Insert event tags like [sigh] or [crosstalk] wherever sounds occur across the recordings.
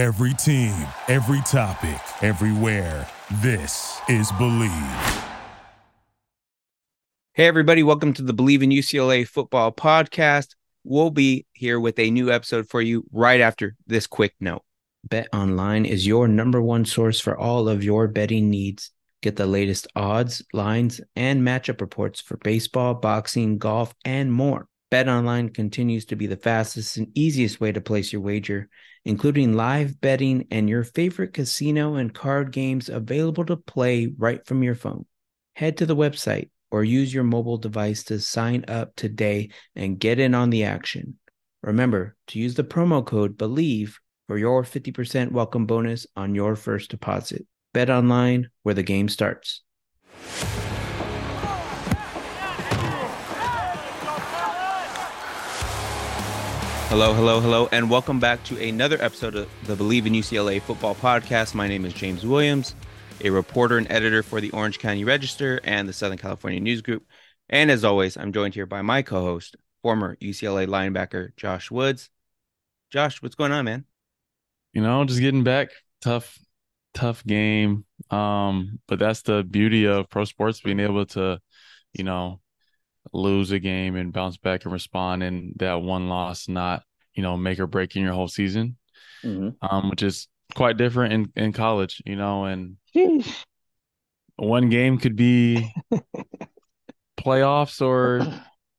Every team, every topic, everywhere. This is Bleav. Hey, everybody, welcome to the Bleav in UCLA football podcast. We'll be here with a new episode for you right after this quick note. Bet Online is your number one source for all of your betting needs. Get the latest odds, lines, and matchup reports for baseball, boxing, golf, and more. Bet Online continues to be the fastest and easiest way to place your wager, including live betting and your favorite casino and card games available to play right from your phone. Head to the website or use your mobile device to sign up today and get in on the action. Remember to use the promo code BELIEVE for your 50% welcome bonus on your first deposit. Bet online where the game starts. Hello, hello, hello, and welcome back to another episode of the Bleav in UCLA football podcast. My name is James Williams, a reporter and editor for the Orange County Register and the Southern California News Group. And as always, I'm joined here by my co host, former UCLA linebacker Josh Woods. Josh, what's going on, man? You know, just getting back. Tough, tough game. Um, but that's the beauty of pro sports being able to, you know, lose a game and bounce back and respond and that one loss not you know make or break in your whole season mm-hmm. um which is quite different in in college you know and one game could be [laughs] playoffs or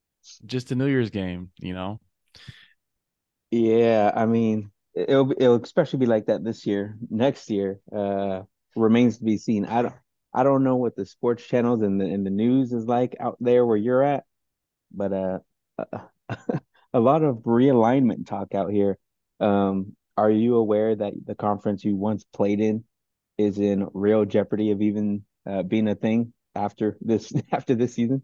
[clears throat] just a new year's game you know? Yeah i mean it'll it'll especially be like that this year. Next year uh remains to be seen. I don't I don't know what the sports channels and the and the news is like out there where you're at, but uh, [laughs] a lot of realignment talk out here. Um, are you aware that the conference you once played in is in real jeopardy of even uh, being a thing after this [laughs] after this season?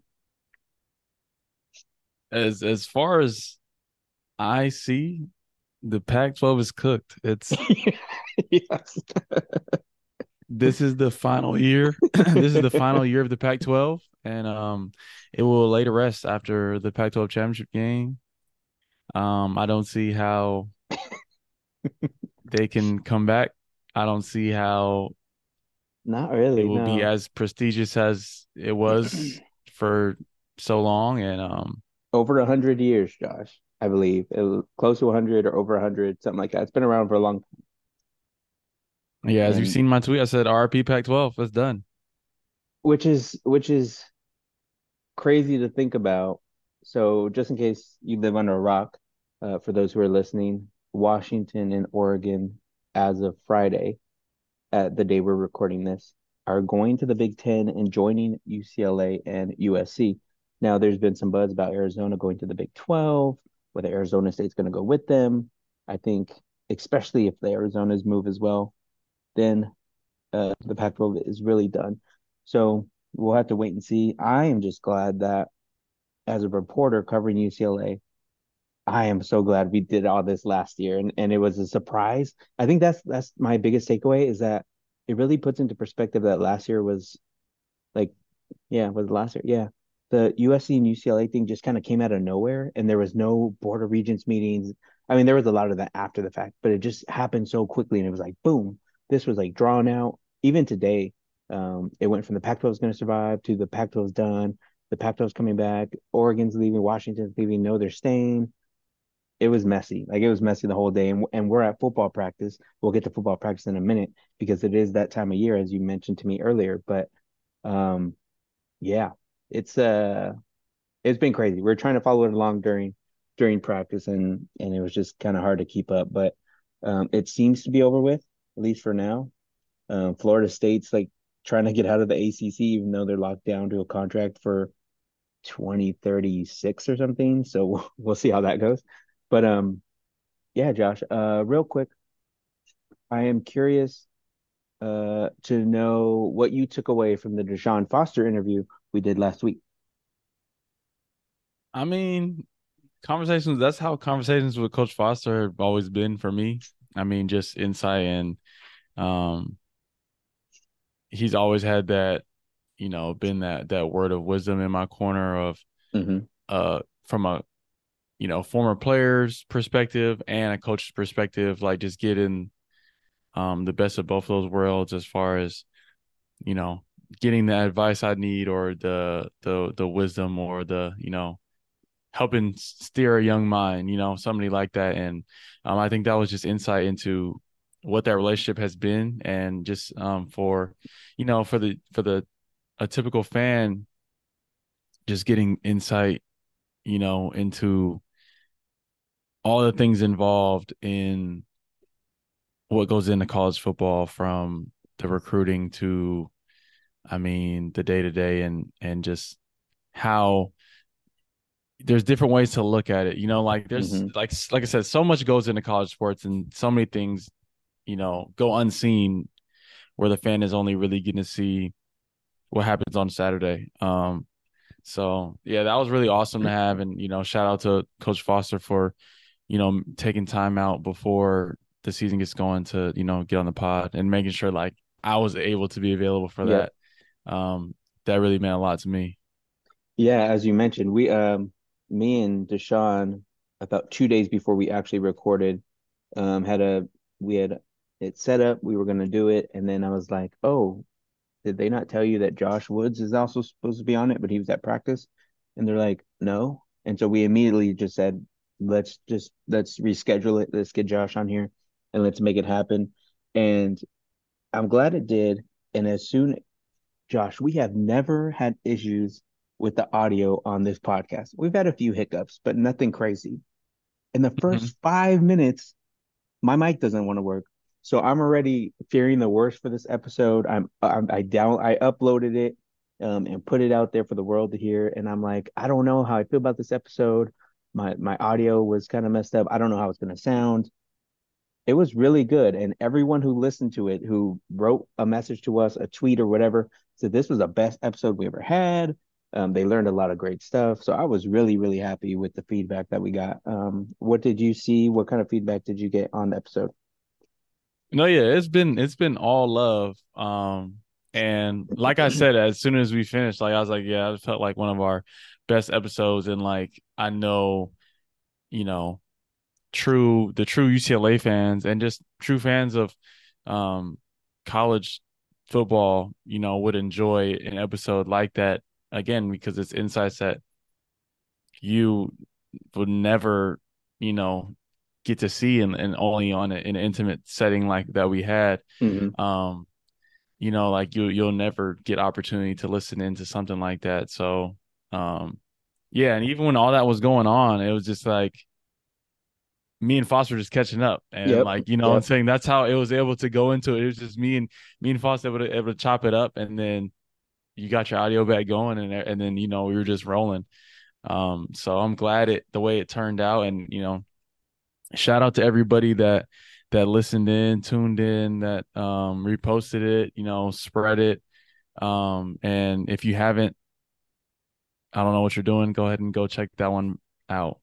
As as far as I see, the Pac-12 is cooked. It's [laughs] yes this is the final year. [laughs] [clears throat] this is the final year of the Pac-12, and um, it will lay to rest after the Pac-12 championship game. Um, I don't see how [laughs] they can come back. I don't see how. Not really. It will no. be as prestigious as it was [clears throat] for so long, and um, over a hundred years, Josh. I believe it close to hundred or over hundred, something like that. It's been around for a long time. Yeah, as and, you've seen my tweet, I said RP Pac-12. It's done. Which is which is crazy to think about. So, just in case you live under a rock, uh, for those who are listening, Washington and Oregon, as of Friday, at the day we're recording this, are going to the Big Ten and joining UCLA and USC. Now, there's been some buzz about Arizona going to the Big 12, whether Arizona State's going to go with them. I think, especially if the Arizonas move as well, then uh, the Pac-12 is really done. So we'll have to wait and see. I am just glad that as a reporter covering UCLA, I am so glad we did all this last year, and and it was a surprise. I think that's that's my biggest takeaway is that it really puts into perspective that last year was like, yeah, was last year, yeah. The USC and UCLA thing just kind of came out of nowhere, and there was no board of regents meetings. I mean, there was a lot of that after the fact, but it just happened so quickly, and it was like boom this was like drawn out. Even today, um, it went from the Pac-12 is going to survive to the Pac-12 is done. The Pac-12 is coming back. Oregon's leaving. Washington's leaving. No, they're staying. It was messy. Like it was messy the whole day. And, and we're at football practice. We'll get to football practice in a minute because it is that time of year, as you mentioned to me earlier. But um, yeah, it's uh, it's been crazy. We are trying to follow it along during during practice, and and it was just kind of hard to keep up. But um, it seems to be over with at least for now. Um, Florida State's like trying to get out of the ACC, even though they're locked down to a contract for 2036 or something. So we'll, [laughs] we'll see how that goes. But um, yeah, Josh. Uh, real quick, I am curious uh to know what you took away from the Deshaun Foster interview we did last week. I mean, conversations. That's how conversations with Coach Foster have always been for me. I mean, just insight and um, he's always had that, you know, been that that word of wisdom in my corner of, mm-hmm. uh, from a, you know, former player's perspective and a coach's perspective, like just getting um, the best of both of those worlds as far as you know getting the advice I need or the the the wisdom or the you know helping steer a young mind, you know, somebody like that. And um, I think that was just insight into what that relationship has been, and just um, for you know for the for the a typical fan, just getting insight, you know, into all the things involved in what goes into college football from the recruiting to I mean the day to day and and just how there's different ways to look at it. You know, like there's mm-hmm. like like I said, so much goes into college sports and so many things, you know, go unseen where the fan is only really getting to see what happens on Saturday. Um so yeah, that was really awesome to have and you know, shout out to Coach Foster for, you know, taking time out before the season gets going to you know get on the pod and making sure like I was able to be available for that. Um, that really meant a lot to me. Yeah, as you mentioned, we um, me and Deshaun about two days before we actually recorded, um, had a we had it set up. We were going to do it, and then I was like, "Oh, did they not tell you that Josh Woods is also supposed to be on it, but he was at practice?" And they're like, "No." And so we immediately just said, "Let's just let's reschedule it. Let's get Josh on here." and let's make it happen. And I'm glad it did. And as soon, Josh, we have never had issues with the audio on this podcast. We've had a few hiccups, but nothing crazy. In the 1st mm-hmm. five minutes, my mic doesn't want to work. So I'm already fearing the worst for this episode. I'm, I'm I down I uploaded it um, and put it out there for the world to hear. And I'm like, I don't know how I feel about this episode. My my audio was kind of messed up. I don't know how it's gonna sound it was really good. And everyone who listened to it, who wrote a message to us, a tweet or whatever, said this was the best episode we ever had. Um, they learned a lot of great stuff. So I was really, really happy with the feedback that we got. Um, what did you see? What kind of feedback did you get on the episode? No, yeah, it's been it's been all love. Um, and like I said, as soon as we finished, like I was like, yeah, it felt like one of our best episodes. And like I know, you know, true the true UCLA fans and just true fans of um, college football, you know, would enjoy an episode like that again because it's insights that you would never, you know, get to see and, and only on an intimate setting like that we had. Mm-hmm. Um, you know, like you you'll never get opportunity to listen into something like that. So um yeah, and even when all that was going on, it was just like me and Foster just catching up and yep. like you know yep. I'm saying that's how it was able to go into it. It was just me and me and Foster able to able to chop it up and then you got your audio back going and and then you know we were just rolling. Um, so I'm glad it the way it turned out and you know shout out to everybody that that listened in, tuned in, that um reposted it, you know, spread it. Um, and if you haven't, I don't know what you're doing, go ahead and go check that one out.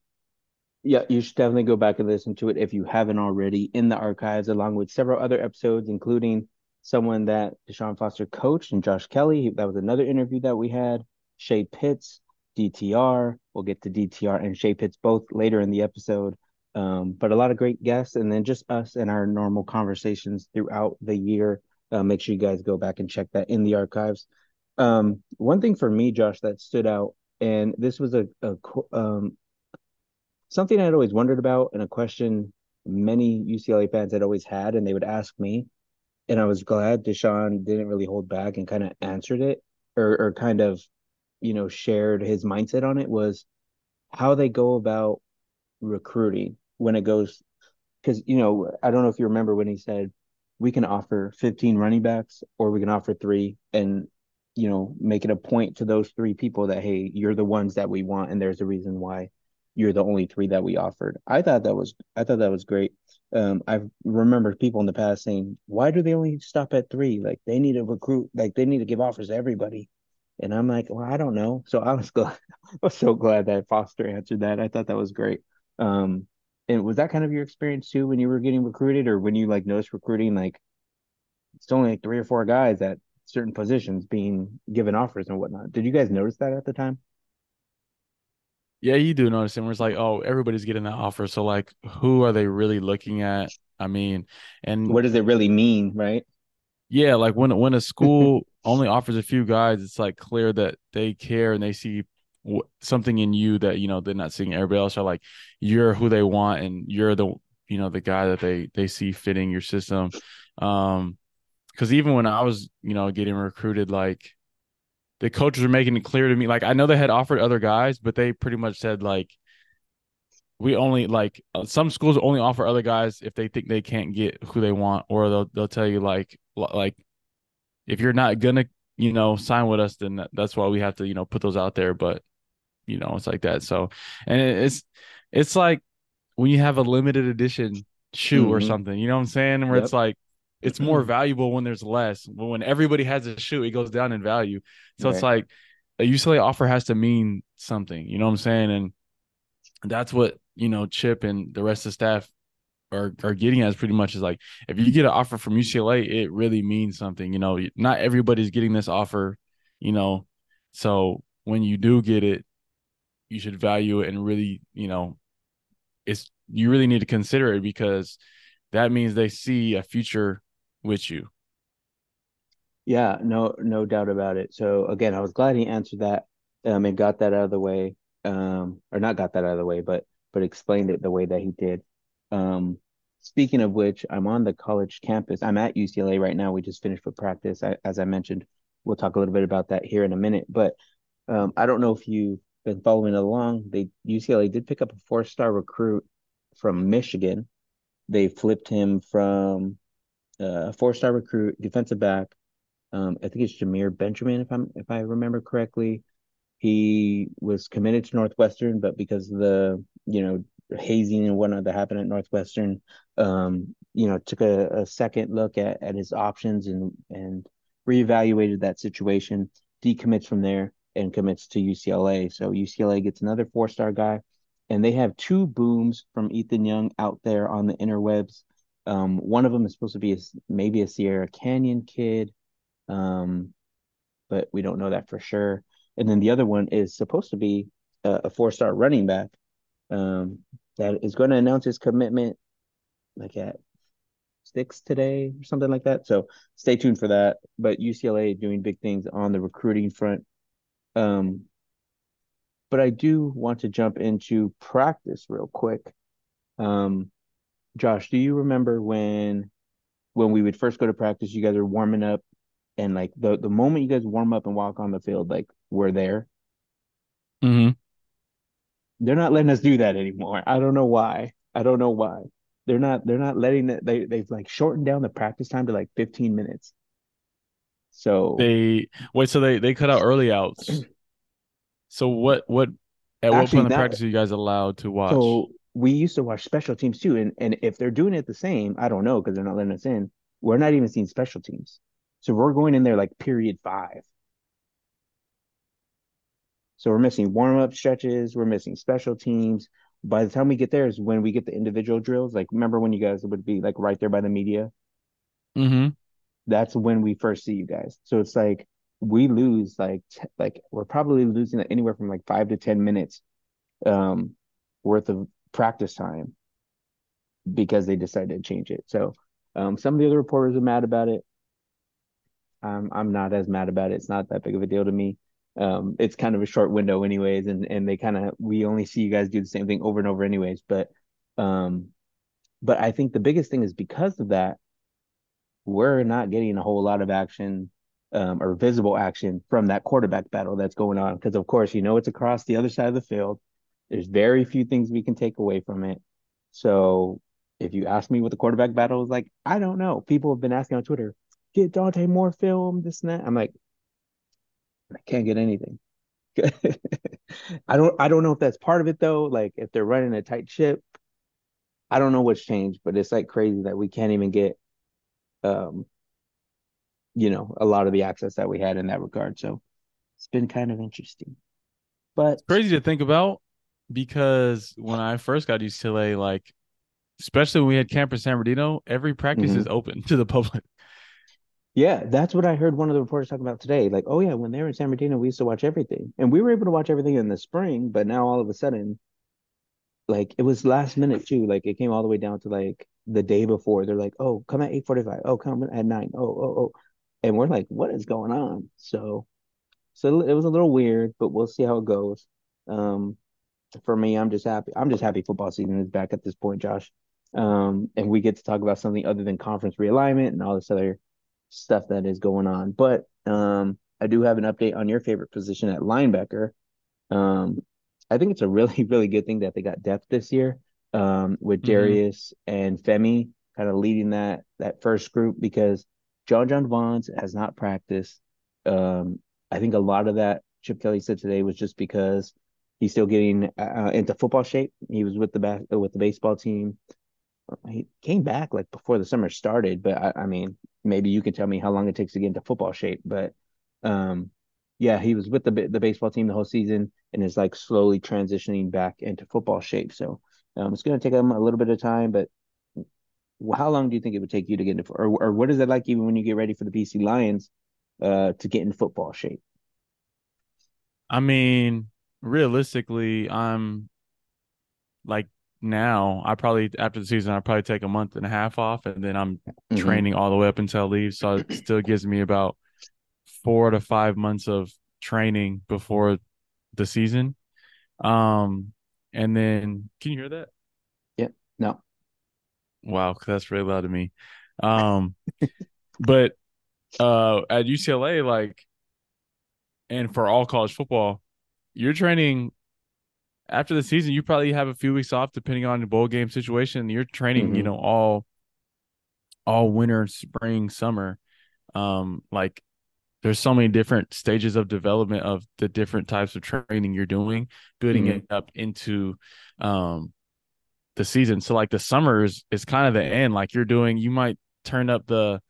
Yeah, you should definitely go back and listen to it if you haven't already in the archives, along with several other episodes, including someone that Deshaun Foster coached and Josh Kelley. That was another interview that we had. Shay Pitts, DTR. We'll get to DTR and Shay Pitts both later in the episode. Um, but a lot of great guests, and then just us and our normal conversations throughout the year. Uh, make sure you guys go back and check that in the archives. Um, one thing for me, Josh, that stood out, and this was a, a um, something I'd always wondered about and a question many UCLA fans had always had, and they would ask me. And I was glad Deshaun didn't really hold back and kind of answered it or, or kind of, you know, shared his mindset on it was how they go about recruiting when it goes. Because, you know, I don't know if you remember when he said, we can offer 15 running backs or we can offer three and, you know, make it a point to those three people that, hey, you're the ones that we want. And there's a reason why you're the only three that we offered. I thought that was I thought that was great. Um, I remember people in the past saying, "Why do they only stop at three? Like they need to recruit, like they need to give offers to everybody." And I'm like, "Well, I don't know." So I was [laughs] glad, I was so glad that Foster answered that. I thought that was great. Um, and was that kind of your experience too when you were getting recruited, or when you like noticed recruiting, like it's only like three or four guys at certain positions being given offers and whatnot? Did you guys notice that at the time? Yeah, you do notice it. Where it's like, oh, everybody's getting that offer. So like, who are they really looking at? I mean, and what does it really mean, right? Yeah, like when when a [laughs] school only offers a few guys, it's like clear that they care and they see w- something in you that you know they're not seeing everybody else. Are like you're who they want, and you're the you know the guy that they they see fitting your system. Um, because even when I was you know getting recruited, like the coaches are making it clear to me. Like I know they had offered other guys, but they pretty much said like we only like uh, some schools only offer other guys if they think they can't get who they want, or they'll they'll tell you like like if you're not gonna you know sign with us, then that's why we have to you know put those out there. But you know it's like that. So and it's it's like when you have a limited edition shoe mm-hmm. or something, you know what I'm saying? Where yep. it's like it's more mm-hmm. valuable when there's less. But when everybody has a shoe, it goes down in value. So right. it's like a UCLA offer has to mean something. You know what I'm saying? And that's what you know Chip and the rest of the staff are are getting as pretty much is like if you get an offer from UCLA, it really means something. You know, not everybody's getting this offer. You know, so when you do get it, you should value it and really, you know, it's you really need to consider it because that means they see a future with you. Yeah, no, no doubt about it. So again, I was glad he answered that um, and got that out of the way, um, or not got that out of the way, but but explained it the way that he did. Um, speaking of which, I'm on the college campus. I'm at UCLA right now. We just finished with practice, I, as I mentioned. We'll talk a little bit about that here in a minute. But um, I don't know if you've been following along. They UCLA did pick up a four star recruit from Michigan. They flipped him from uh, a four star recruit, defensive back. Um, I think it's Jameer Benjamin, if I'm if I remember correctly. He was committed to Northwestern, but because of the you know hazing and whatnot that happened at Northwestern, um, you know, took a, a second look at, at his options and and reevaluated that situation, decommits from there and commits to UCLA. So UCLA gets another four star guy, and they have two booms from Ethan Young out there on the interwebs. Um, one of them is supposed to be a, maybe a Sierra Canyon kid, um, but we don't know that for sure. And then the other one is supposed to be a, a four star running back um, that is going to announce his commitment like at six today or something like that. So stay tuned for that. But UCLA doing big things on the recruiting front. Um, but I do want to jump into practice real quick. Um, Josh, do you remember when when we would first go to practice, you guys are warming up and like the the moment you guys warm up and walk on the field, like we're there. Mm-hmm. They're not letting us do that anymore. I don't know why. I don't know why. They're not they're not letting it they they've like shortened down the practice time to like 15 minutes. So they wait, so they they cut out early outs. So what what at what point in practice are you guys allowed to watch? So we used to watch special teams too, and and if they're doing it the same, I don't know because they're not letting us in. We're not even seeing special teams. So we're going in there like period five. So we're missing warm up stretches, we're missing special teams. By the time we get there is when we get the individual drills. Like remember when you guys would be like right there by the media? Mm-hmm. That's when we first see you guys. So it's like we lose like t- like we're probably losing anywhere from like five to ten minutes um worth of practice time because they decided to change it. So um, some of the other reporters are mad about it. I'm I'm not as mad about it. It's not that big of a deal to me. Um, it's kind of a short window, anyways, and and they kind of we only see you guys do the same thing over and over, anyways. But um, but I think the biggest thing is because of that, we're not getting a whole lot of action um, or visible action from that quarterback battle that's going on. Because of course, you know it's across the other side of the field. There's very few things we can take away from it. So if you ask me what the quarterback battle is like, I don't know. People have been asking on Twitter, get Dante more film, this and that. I'm like, I can't get anything. [laughs] I don't I don't know if that's part of it though. Like if they're running a tight ship, I don't know what's changed, but it's like crazy that we can't even get um you know a lot of the access that we had in that regard. So it's been kind of interesting. But it's crazy to think about because when I first got used to UCLA, like especially when we had Camp in San Bernardino, every practice mm-hmm. is open [laughs] to the public. Yeah, that's what I heard one of the reporters talking about today. Like, oh yeah, when they were in San Bernardino, we used to watch everything, and we were able to watch everything in the spring. But now all of a sudden, like it was last minute too. Like it came all the way down to like the day before. They're like, "Oh, come at eight forty-five. Oh, come at nine. Oh, oh, oh," and we're like, "What is going on?" So, so it was a little weird, but we'll see how it goes. Um, for me, I'm just happy. I'm just happy football season is back at this point, Josh. Um, and we get to talk about something other than conference realignment and all this other stuff that is going on. But um, I do have an update on your favorite position at linebacker. Um, I think it's a really, [laughs] really good thing that they got depth this year um, with mm-hmm. Darius and Femi kind of leading that that first group because JonJon Vaughns has not practiced. Um, I think a lot of that Chip Kelly said today was just because he's still getting uh, into football shape. He was with the back with the baseball team. He came back like before the summer started, but I, I mean, maybe you can tell me how long it takes to get into football shape. But um, yeah, he was with the the baseball team the whole season and is like slowly transitioning back into football shape. So um, it's going to take them a little bit of time, but how long do you think it would take you to get into, or or what is it like even when you get ready for the BC Lions uh, to get in football shape? I mean, realistically, I'm like now. I probably after the season, I probably take a month and a half off, and then I'm mm-hmm. training all the way up until I leave. So it still gives me about four to five months of training before the season. Um, and then can you hear that? Yeah. No. Wow, that's really loud to me. Um, [laughs] but uh, at UCLA, like, and for all college football, you're training after the season. You probably have a few weeks off, depending on the bowl game situation. You're training, mm-hmm. you know, all all winter, spring, summer. Um, like there's so many different stages of development of the different types of training you're doing, building mm-hmm. it up into um the season. So like the summers is kind of the end. Like you're doing, you might turn up the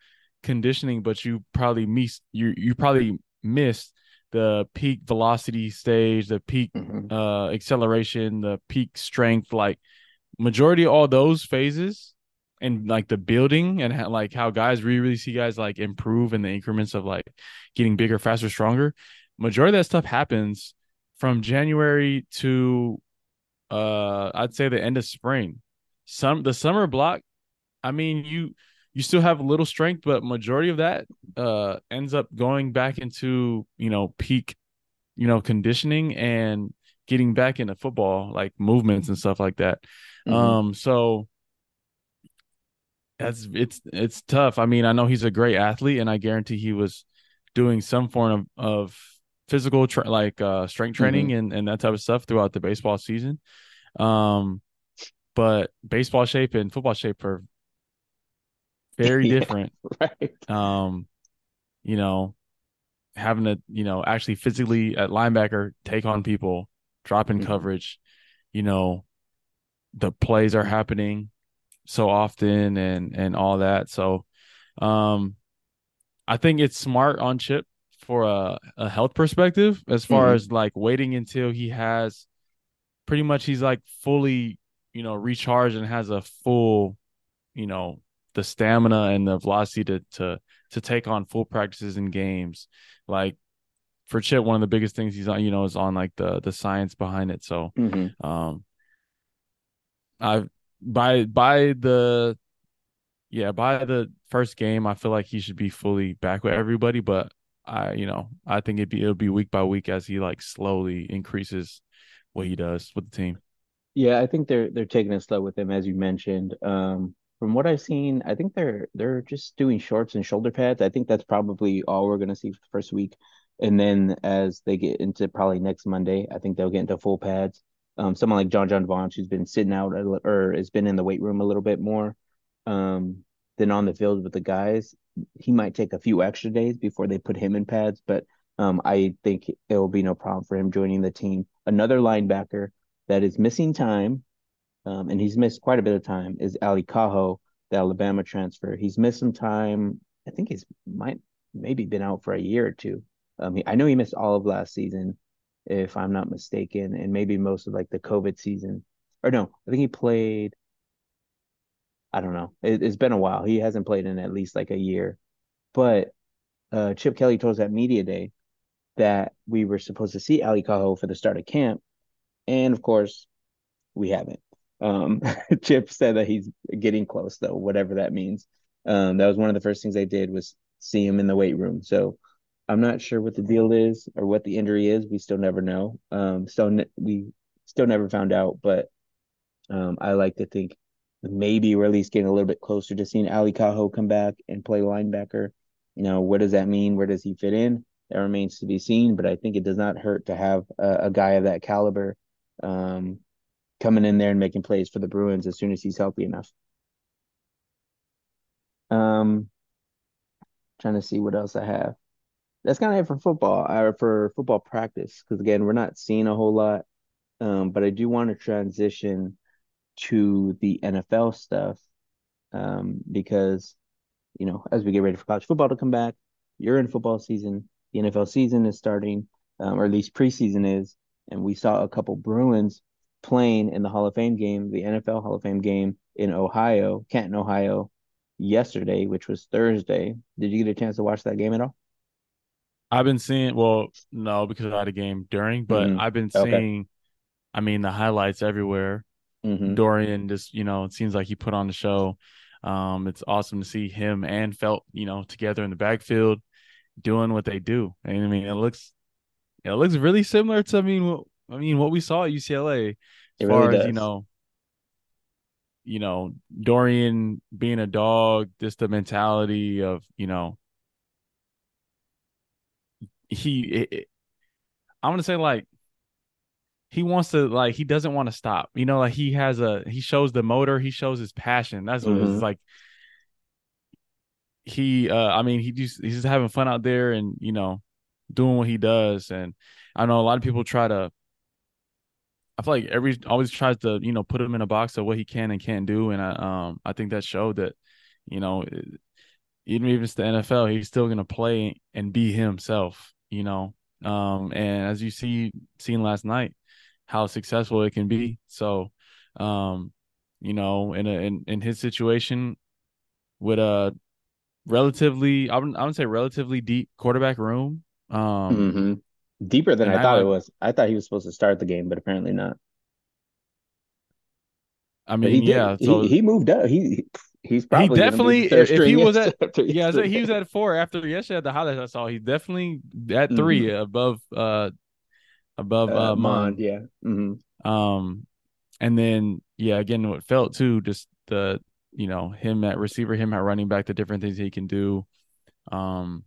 conditioning, but you probably miss you you probably missed the peak velocity stage, the peak mm-hmm. uh acceleration, the peak strength, like majority of all those phases and like the building and how, like how guys really really see guys like improve in the increments of like getting bigger, faster, stronger. Majority of that stuff happens from January to uh I'd say the end of spring. Some the summer block, I mean you you still have a little strength, but majority of that uh ends up going back into, you know, peak, you know, conditioning and getting back into football, like movements and stuff like that. Mm-hmm. Um so that's it's it's tough. I mean, I know he's a great athlete, and I guarantee he was doing some form of, of physical tra- like uh, strength training mm-hmm. and, and that type of stuff throughout the baseball season. Um, but baseball shape and football shape are very [laughs] yeah, different. Right. Um, you know, having to you know actually physically at linebacker take on people, drop in mm-hmm. coverage. You know, the plays are happening so often and and all that. So um I think it's smart on Chip for a, a health perspective as far mm-hmm. as like waiting until he has pretty much he's like fully, you know, recharged and has a full, you know, the stamina and the velocity to to to take on full practices and games. Like for Chip, one of the biggest things he's on, you know, is on like the the science behind it. So mm-hmm. um I've by by the yeah by the first game, I feel like he should be fully back with everybody. But I you know I think it'd be it'll be week by week as he like slowly increases what he does with the team. Yeah, I think they're they're taking it slow with him as you mentioned. Um, from what I've seen, I think they're they're just doing shorts and shoulder pads. I think that's probably all we're gonna see for the first week. And then as they get into probably next Monday, I think they'll get into full pads um, someone like JonJon Vaughn, who's been sitting out or has been in the weight room a little bit more um, than on the field with the guys, he might take a few extra days before they put him in pads. But um, I think it will be no problem for him joining the team. Another linebacker that is missing time, um, and he's missed quite a bit of time, is Ale Kaho, the Alabama transfer. He's missed some time. I think he's might maybe been out for a year or two. Um, I know he missed all of last season if I'm not mistaken, and maybe most of like the COVID season. Or no, I think he played. I don't know. It, has been a while. He hasn't played in at least like a year. But uh, Chip Kelly told us at media day that we were supposed to see Ale Kaho for the start of camp, and of course, we haven't. Um, [laughs] Chip said that he's getting close though, whatever that means. Um, that was one of the first things they did was see him in the weight room. So I'm not sure what the deal is or what the injury is. We still never know. Um, so ne- we still never found out, but um, I like to think maybe we're at least getting a little bit closer to seeing Ale Kaho come back and play linebacker. You know, what does that mean? Where does he fit in? That remains to be seen, but I think it does not hurt to have a, a guy of that caliber um, coming in there and making plays for the Bruins as soon as he's healthy enough. Um, trying to see what else I have. That's kind of it for football or for football practice because again, we're not seeing a whole lot. Um, but I do want to transition to the NFL stuff um, because you know as we get ready for college football to come back, you're in football season. The NFL season is starting, um, or at least preseason is, and we saw a couple Bruins playing in the Hall of Fame game, the NFL Hall of Fame game in Ohio, Canton, Ohio, yesterday, which was Thursday. Did you get a chance to watch that game at all? I've been seeing. Well, no, because I had a game during, but Mhm. I've been Okay. seeing. I mean, the highlights everywhere. Mm-hmm. Dorian just, you know, it seems like he put on the show. Um, it's awesome to see him and Felt, you know, together in the backfield doing what they do. And I mean, it looks, it looks really similar to, I mean, what, I mean, what we saw at UCLA as It far really as you know, you know, Dorian being a dog, just the mentality of, you know, he, I'm gonna say like he wants to like he doesn't want to stop. You know, like he has a he shows the motor, he shows his passion. That's what Mhm. it's like. He uh I mean he just he's just having fun out there and you know doing what he does. And I know a lot of people try to I feel like every always tries to, you know, put him in a box of what he can and can't do. And I um I think that showed that, you know, it- even if it's the NFL, he's still gonna play and be himself, you know. Um, and as you see seen last night, how successful it can be. So, um, you know, in a in, in his situation with a relatively I wouldn't I would say relatively deep quarterback room. Um mm-hmm. Deeper than I I thought it was. I thought he was supposed to start the game, but apparently not. I mean, yeah, so he, he moved up. He he's probably be definitely- third if he was at- yeah, he was at four after yesterday at the highlights I saw. He's definitely at Mhm. 3 above uh above uh, uh, Mond. Yeah. hmm Um, and then yeah, again, what felt too, just the you know him at receiver, him at running back, the different things he can do. Um,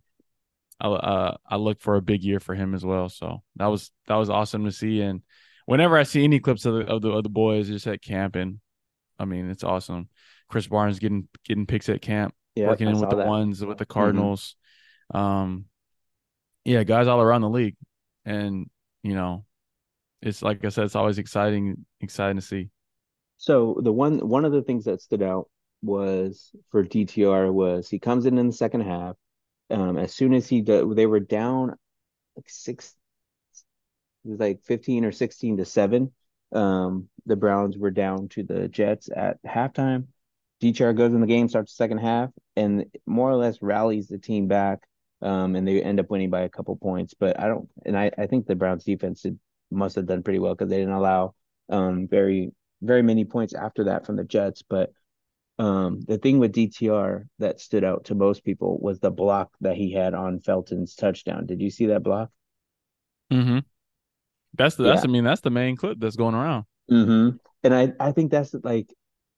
I uh, I look for a big year for him as well. So that was that was awesome to see. And whenever I see any clips of the of the, of the boys just at camp, and I mean it's awesome. Chris Barnes getting getting picks at camp, Yeah. working in with the that. ones with the Cardinals. Um, yeah, guys all around the league, and you know, it's like I said, it's always exciting, exciting to see. So the one one of the things that stood out was for DTR was he comes in in the second half. Um, as soon as he do, they were down like six, it was like fifteen or sixteen to seven. Um, the Browns were down to the Jets at halftime. DTR goes in the game, starts the second half, and more or less rallies the team back. Um, and they end up winning by a couple points. But I don't, and I, I think the Browns defense did, must have done pretty well because they didn't allow um very very many points after that from the Jets. But um, the thing with DTR that stood out to most people was the block that he had on Felton's touchdown. Did you see that block? Mm-hmm. That's the that's Yeah. I mean that's the main clip that's going around. Mm-hmm. And I, I think that's like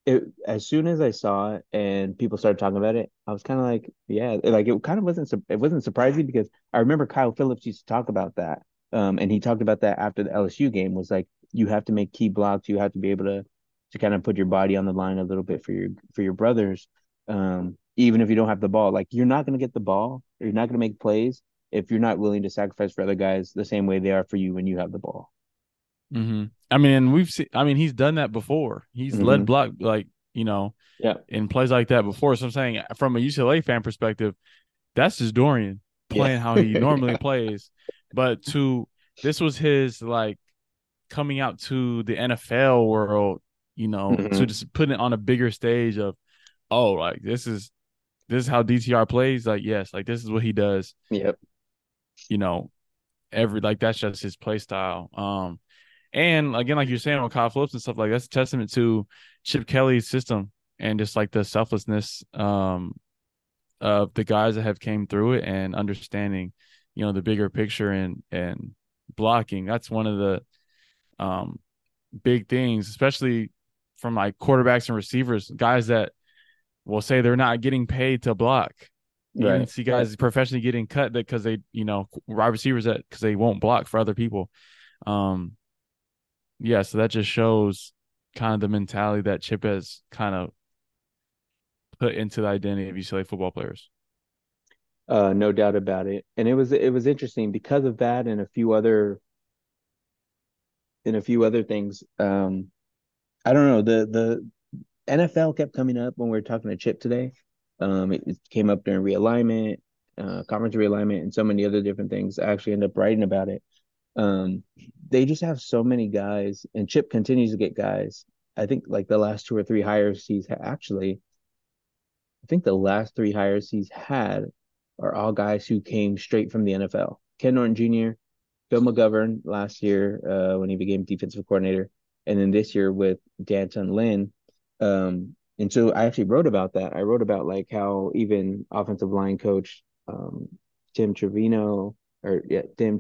it as soon as I saw it and people started talking about it, I was kind of like, yeah, like it kind of wasn't it wasn't surprising because I remember Kyle Philips used to talk about that. Um, and he talked about that after the LSU game was like you have to make key blocks, you have to be able to to kind of put your body on the line a little bit for your for your brothers. Um, even if you don't have the ball, like you're not going to get the ball, or you're not going to make plays if you're not willing to sacrifice for other guys the same way they are for you when you have the ball. Mm-hmm. I mean, we've seen. I mean, he's done that before. He's Mhm. led block like you know, Yeah. in plays like that before. So I'm saying, from a UCLA fan perspective, that's just Dorian playing how he normally [laughs] plays. But to this was his like coming out to the NFL world, you know, to Mhm. just putting it on a bigger stage of, oh, like this is this is how DTR plays. Like yes, like this is what he does. Yep. you know, every like that's just his play style. Um, And again, like you're saying with Kyle Philips and stuff like that's a testament to Chip Kelly's system and just like the selflessness um, of the guys that have came through it and understanding, you know, the bigger picture and and blocking. That's one of the um, big things, especially from like quarterbacks and receivers, guys that will say they're not getting paid to block. You right. see guys professionally getting cut because they, you know, wide receivers that because they won't block for other people. Um, yeah, so that just shows kind of the mentality that Chip has kind of put into the identity of UCLA football players. Uh, no doubt about it. And it was it was interesting because of that and a few other and a few other things. Um, I don't know the the NFL kept coming up when we were talking to Chip today. Um, it, it came up during realignment, uh, conference realignment, and so many other different things. I actually ended up writing about it. Um, they just have so many guys, and Chip continues to get guys. I think like the last two or three hires he's ha- actually, I think the last three hires he's had are all guys who came straight from the NFL. Ken Norton Jr., Bill McGovern last year uh, when he became defensive coordinator, and then this year with D'Anton Lynn. Um, and so I actually wrote about that. I wrote about like how even offensive line coach um, Tim Trevino or yeah Tim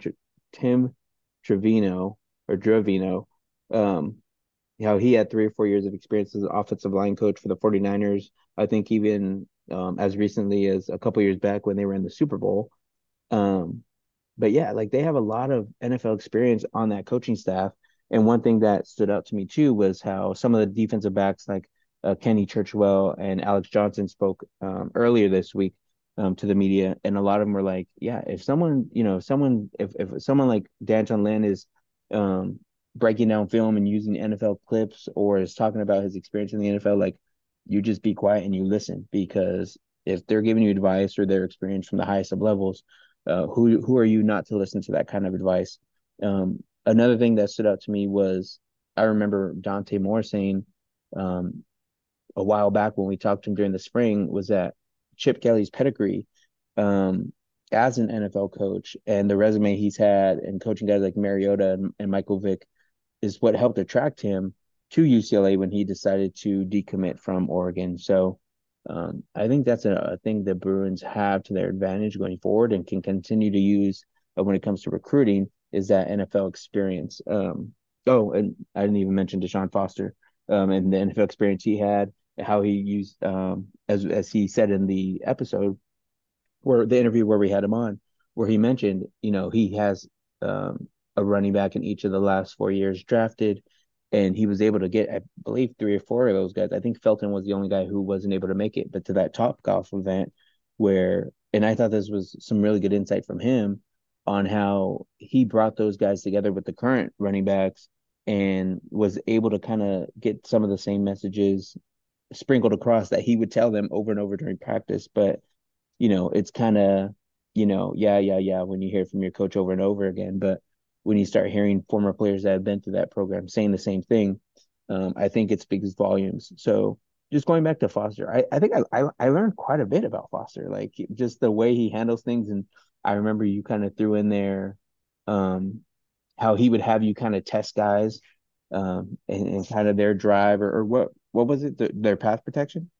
Tim Trevino or Dravino, um, how he had three or four years of experience as an offensive line coach for the 49ers. I think even um, as recently as a couple years back when they were in the Super Bowl. Um, but yeah, like they have a lot of NFL experience on that coaching staff. And one thing that stood out to me too was how some of the defensive backs like uh, Kenny Churchwell and Alex Johnson spoke um, earlier this week um, to the media, and a lot of them were like, "Yeah, if someone, you know, if someone, if if someone like D'Anton Lynn is um, breaking down film and using NFL clips or is talking about his experience in the NFL, like you just be quiet and you listen because if they're giving you advice or their experience from the highest of levels, uh, who who are you not to listen to that kind of advice? Um, another thing that stood out to me was I remember Dante Moore saying um, a while back when we talked to him during the spring was that Chip Kelly's pedigree um, as an NFL coach and the resume he's had and coaching guys like Mariota and, and Michael Vick is what helped attract him to UCLA when he decided to decommit from Oregon. So um, I think that's a, a, thing the Bruins have to their advantage going forward and can continue to use uh, when it comes to recruiting is that NFL experience. Um, oh, and I didn't even mention Deshaun Foster um, and the NFL experience he had how he used um, as as he said in the episode where the interview where we had him on where he mentioned you know he has um, a running back in each of the last four years drafted and he was able to get i believe three or four of those guys. I think felton was the only guy who wasn't able to make it but to that top golf event where and i thought this was some really good insight from him on how he brought those guys together with the current running backs and was able to kind of get some of the same messages sprinkled across that he would tell them over and over during practice. But, you know, it's kind of, you know, yeah, yeah, yeah, when you hear from your coach over and over again. But when you start hearing former players that have been through that program saying the same thing, um, I think it speaks volumes. So just going back to Foster, I, I think I, I, I learned quite a bit about Foster, like just the way he handles things. And I remember you kind of threw in there um, how he would have you kind of test guys um, and, and kind of their drive or, or what what was it? The, their path protection,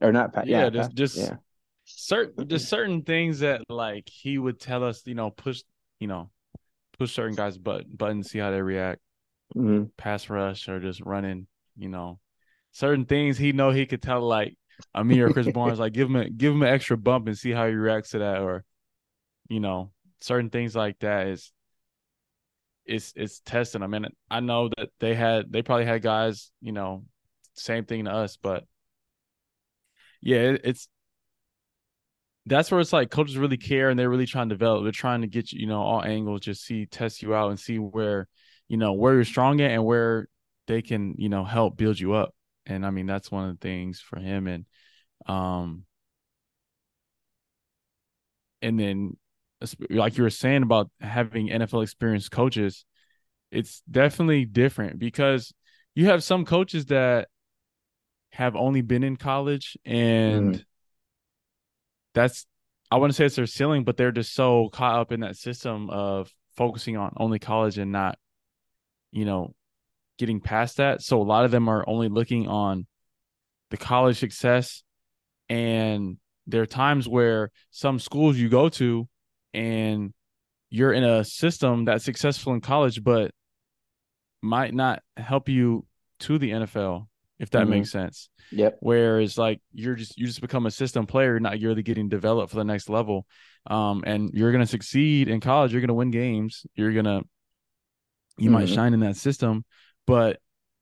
or not? Path, yeah, yeah, just just yeah. certain [clears throat] just certain things that like he would tell us. You know, push you know push certain guys but buttons, see how they react. Mm-hmm. Pass rush or just running. You know, certain things he know he could tell like Amir or Chris Barnes like give him a, give him an extra bump and see how he reacts to that or you know certain things like that is it's it's testing. I mean, I know that they had they probably had guys, you know, same thing to us, but yeah, it, it's that's where it's like coaches really care and they're really trying to develop. They're trying to get you, you know, all angles, just see test you out and see where, you know, where you're strong at and where they can, you know, help build you up. And I mean, that's one of the things for him. And um and then like you were saying about having NFL experienced coaches, it's definitely different because you have some coaches that have only been in college and mm. that's I want to say it's their ceiling, but they're just so caught up in that system of focusing on only college and not you know, getting past that. So a lot of them are only looking on the college success. And there are times where some schools you go to and you're in a system that's successful in college, but might not help you to the NFL, if that mm-hmm. makes sense. Yep. Whereas like you're just you just become a system player, not you're really getting developed for the next level. Um, and you're gonna succeed in college, you're gonna win games, you're gonna you mm-hmm. might shine in that system, but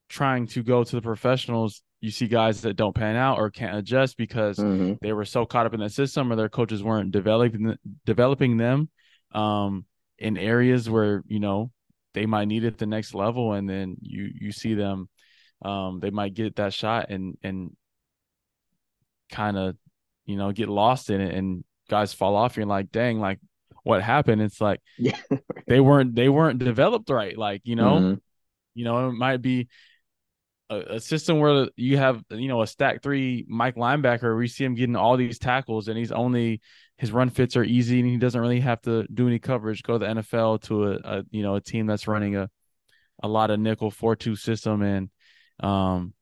trying to go to the professionals, you see guys that don't pan out or can't adjust because mm-hmm. they were so caught up in that system or their coaches weren't developing developing them um, in areas where you know they might need it the next level, and then you you see them um, they might get that shot and and kind of you know get lost in it, and guys fall off. You're like, dang, like what happened? It's like [laughs] yeah. they weren't they weren't developed right. Like you know, mm-hmm. you know it might be a, a, system where you have you know a stack three Mike linebacker. We see him getting all these tackles, and he's only his run fits are easy, and he doesn't really have to do any coverage. Go to the NFL to a, a you know a team that's running a a lot of nickel four two system, and um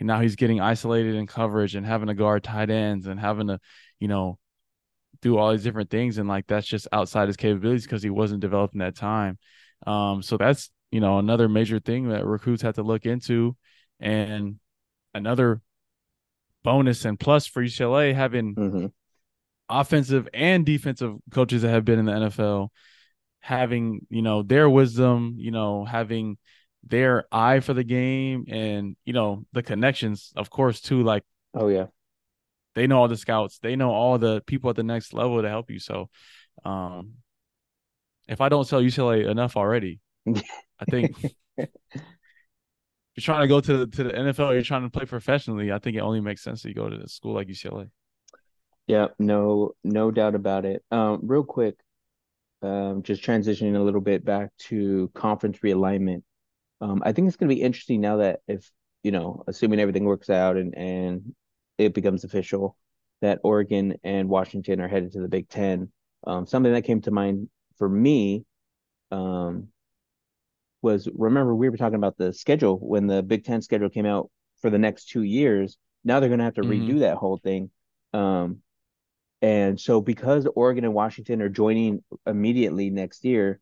now he's getting isolated in coverage and having to guard tight ends and having to you know do all these different things, and like that's just outside his capabilities because he wasn't developed in that time. Um, so that's you know another major thing that recruits have to look into and another bonus and plus for UCLA having mm-hmm. offensive and defensive coaches that have been in the NFL having you know their wisdom you know having their eye for the game and you know the connections of course too like oh yeah. they know all the scouts. They know all the people at the next level to help you. So um if i don't sell ucla enough already [laughs] I think [laughs] if you're trying to go to the, to the NFL, you're trying to play professionally. I think it only makes sense to go to a school like UCLA. Yeah, no, no doubt about it. Um, real quick, um, just transitioning a little bit back to conference realignment. Um, I think it's going to be interesting now that if you know, assuming everything works out and and it becomes official, that Oregon and Washington are headed to the Big Ten. Um, something that came to mind for me, um, was remember we were talking about the schedule when the Big Ten schedule came out for the next two years. Now they're going to have to mm-hmm. redo that whole thing. Um, and so because Oregon and Washington are joining immediately next year,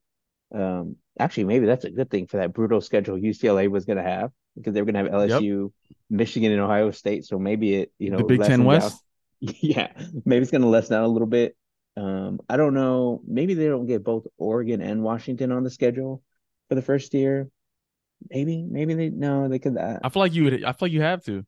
um, actually maybe that's a good thing for that brutal schedule UCLA was going to have because they were going to have LSU, yep. Michigan, and Ohio State. So maybe it you know the Big Ten West. [laughs] yeah, maybe it's going to lessen out a little bit. Um, I don't know. Maybe they don't get both Oregon and Washington on the schedule for the first year. Maybe, maybe they no, they could. Uh, I feel like you would. I feel like you have to.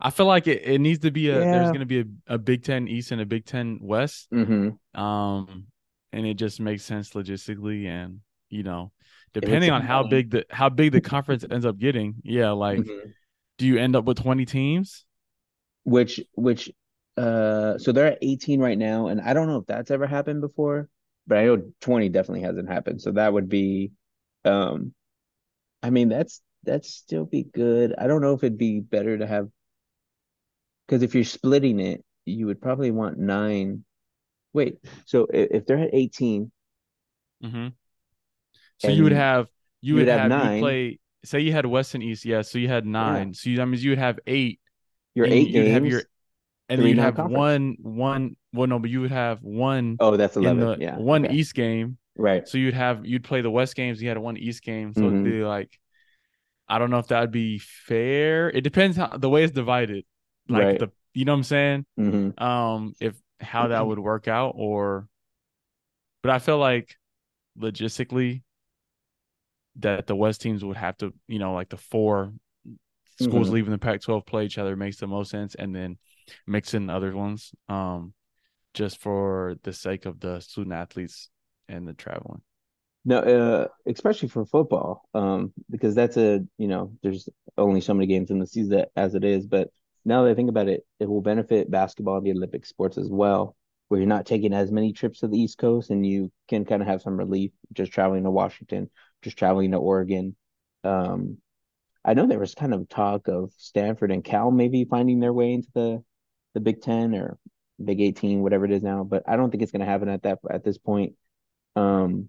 I feel like it, it needs to be a. Yeah. There's going to be a, a Big Ten East and a Big Ten West. Mm-hmm. Um, and it just makes sense logistically, and you know, depending on how big the how big the conference ends up getting. Yeah, like, mm-hmm. do you end up with 20 teams? Which which uh, so they're at 18 right now, and I don't know if that's ever happened before, but I know 20 definitely hasn't happened. So that would be um, I mean, that's that's still be good. I don't know if it'd be better to have because if you're splitting it, you would probably want nine. Wait, so if, they're at 18 mm-hmm. so you would have you would have, have nine. Play say you had West and East, yeah. So you had nine. Yeah. So you, that means you would have eight. Your eight you'd games. Have your, and then you'd have one one. Well, no, but you would have one. Oh, that's eleven. The, yeah, one okay. East game, Right. So you'd have you'd play the West games, you had one East game. So mm-hmm. it'd be like I don't know if that would be fair. It depends how the way it's divided. Like right. the you know what I'm saying? Mm-hmm. Um if how that would work out or but I feel like logistically that the West teams would have to, you know, like the four schools mm-hmm. leaving the Pac 12 play each other makes the most sense and then mix in other ones. Um just for the sake of the student athletes and the traveling. No, uh, especially for football, um, because that's a you know there's only so many games in the season as it is. But now that I think about it, it will benefit basketball and the Olympic sports as well, where you're not taking as many trips to the East Coast and you can kind of have some relief just traveling to Washington, just traveling to Oregon. Um, I know there was kind of talk of Stanford and Cal maybe finding their way into the the Big Ten or Big 18, whatever it is now, but I don't think it's going to happen at that at this point. Um,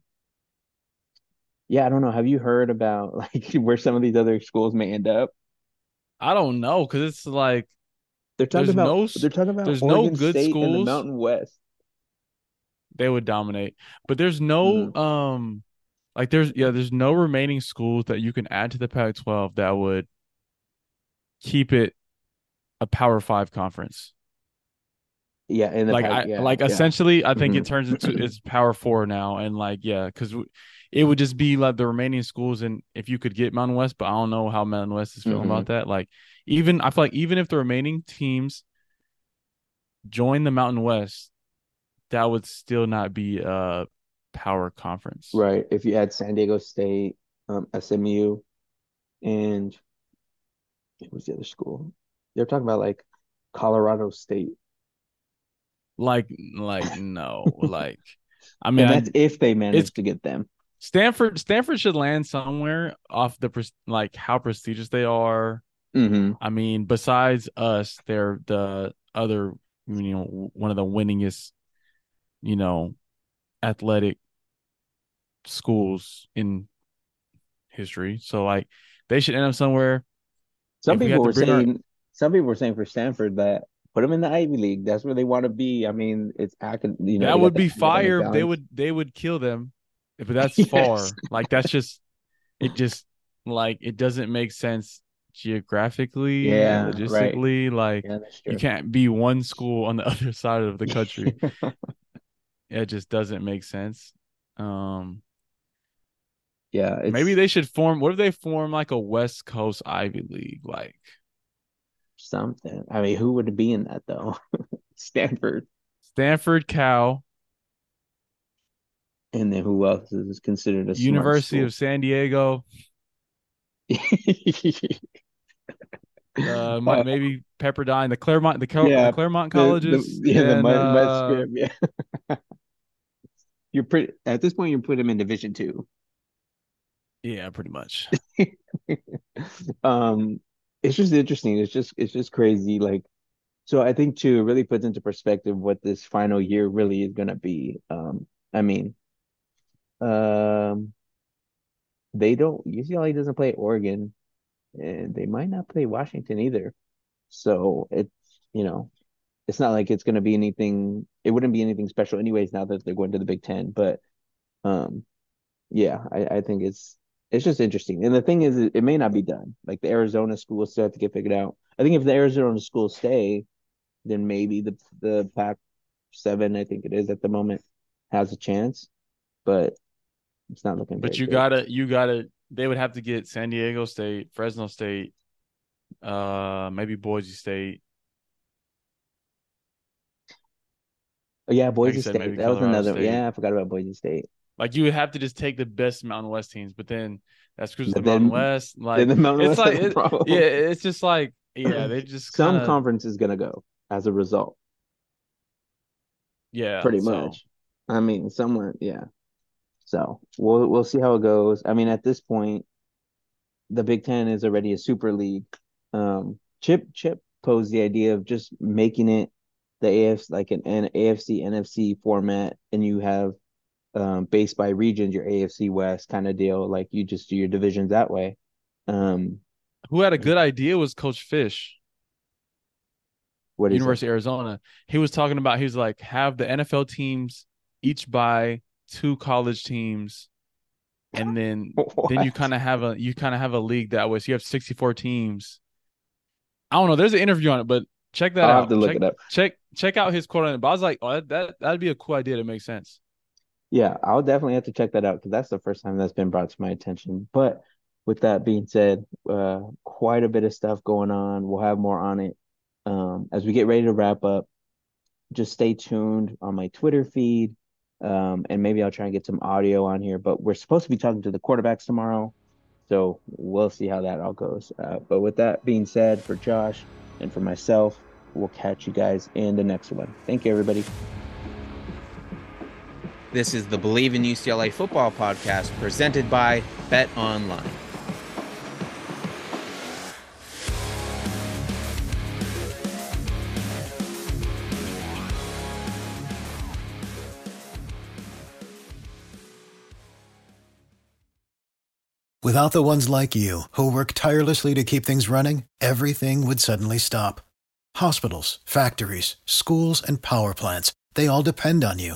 yeah, I don't know. Have you heard about [laughs] like where some of these other schools may end up? I don't know because it's like They're talking about no they're talking about there's no good State and the schools. Mountain West. they would dominate, but there's no Mhm. um like there's yeah there's no remaining schools that you can add to the Pac-12 that would keep it a Power Five conference. Yeah, the like I yeah, like yeah. essentially I think Mhm. it turns into it's power four now and like yeah because it would just be like the remaining schools and if you could get Mountain West but I don't know how Mountain West is feeling Mm-hmm. about that like even I feel like even if the remaining teams join the Mountain West that would still not be a power conference Right. If you add San Diego State, um, SMU, and what was the other school? They're talking about like Colorado State. Like like no like I mean and I- that's if they manage to get them. Stanford Stanford should land somewhere off the like how prestigious they are hmm I mean, besides us, they're the other, you know, one of the winningest, you know, athletic schools in history. So like they should end up somewhere. Some If people had were bring our- saying some people were saying for Stanford that put them in the Ivy League. That's where they want to be. I mean, it's acad you know that would be fire. They would they would kill them. But [laughs] that's Yes. far. Like that's just it just like it doesn't make sense geographically, Yeah, right. logistically. Like Yeah, you can't be one school on the [laughs] other side of the country. [laughs] it just doesn't make sense. Um yeah, maybe they should form what if they form like a West Coast Ivy League? Like something. I mean, who would be in that though? [laughs] Stanford. Stanford, Cal, And then who else is considered a University of San Diego, [laughs] uh, maybe Pepperdine, the Claremont, the, Cal- Yeah, the Claremont The- the- colleges. yeah, the and, Mud uh, yeah. [laughs] You're pretty at this point. You put them in Division Two. yeah, pretty much. um, it's just interesting. It's just it's just crazy. Like, so I think too, really puts into perspective what this final year really is gonna be. Um, I mean, um, they don't UCLA doesn't play Oregon, and they might not play Washington either. So it's you know, it's not like it's gonna be anything. It wouldn't be anything special anyways. Now that they're going to the Big Ten, but um, yeah, I I think it's it's just interesting. And the thing is, it, may not be done. Like the Arizona schools still have to get figured out. I think if the Arizona schools stay, then maybe the the Pac seven, I think it is at the moment, has a chance. But it's not looking. But you good. gotta you gotta they would have to get San Diego State, Fresno State, uh maybe Boise State. Oh, yeah, Boise said, State. That was another. State. Yeah, I forgot about Boise State. Like you would have to just take the best Mountain West teams, but then that screws the Mountain West. Like the Mountain it's West like it- yeah, it's just like [clears throat] yeah, they just Some kinda, conference is gonna go as a result. yeah, pretty so- much. I mean, somewhere, yeah. So we'll we'll see how it goes. I mean, at this point, the Big Ten is already a super league. Um, Chip Chip posed the idea of just making it the AFC like an, an AFC NFC format, and you have um based by regions, your AFC West kind of deal. Like you just do your divisions that way. Um, Who had a good idea was Coach Fisch, what is it? University of Arizona. He was talking about he was like have the NFL teams each buy two college teams, and then [laughs] then you kind of have a you kind of have a league that way. So you have sixty four teams. I don't know. There's an interview on it, but check that I'll out. have to look check, it up. check check out his quote on it. But I was like, oh, that, that that'd be a cool idea to make sense. Yeah, I'll definitely have to check that out because that's the first time that's been brought to my attention. But with that being said, uh, quite a bit of stuff going on. We'll have more on it um, as we get ready to wrap up. Just stay tuned on my Twitter feed, um, and maybe I'll try and get some audio on here. But we're supposed to be talking to the quarterbacks tomorrow, so we'll see how that all goes. Uh, but with that being said, for Josh and for myself, we'll catch you guys in the next one. Thank you, everybody. This is the Bleav in UCLA Football podcast presented by Bet Online. Without the ones like you, who work tirelessly to keep things running, everything would suddenly stop. Hospitals, factories, schools, and power plants, they all depend on you.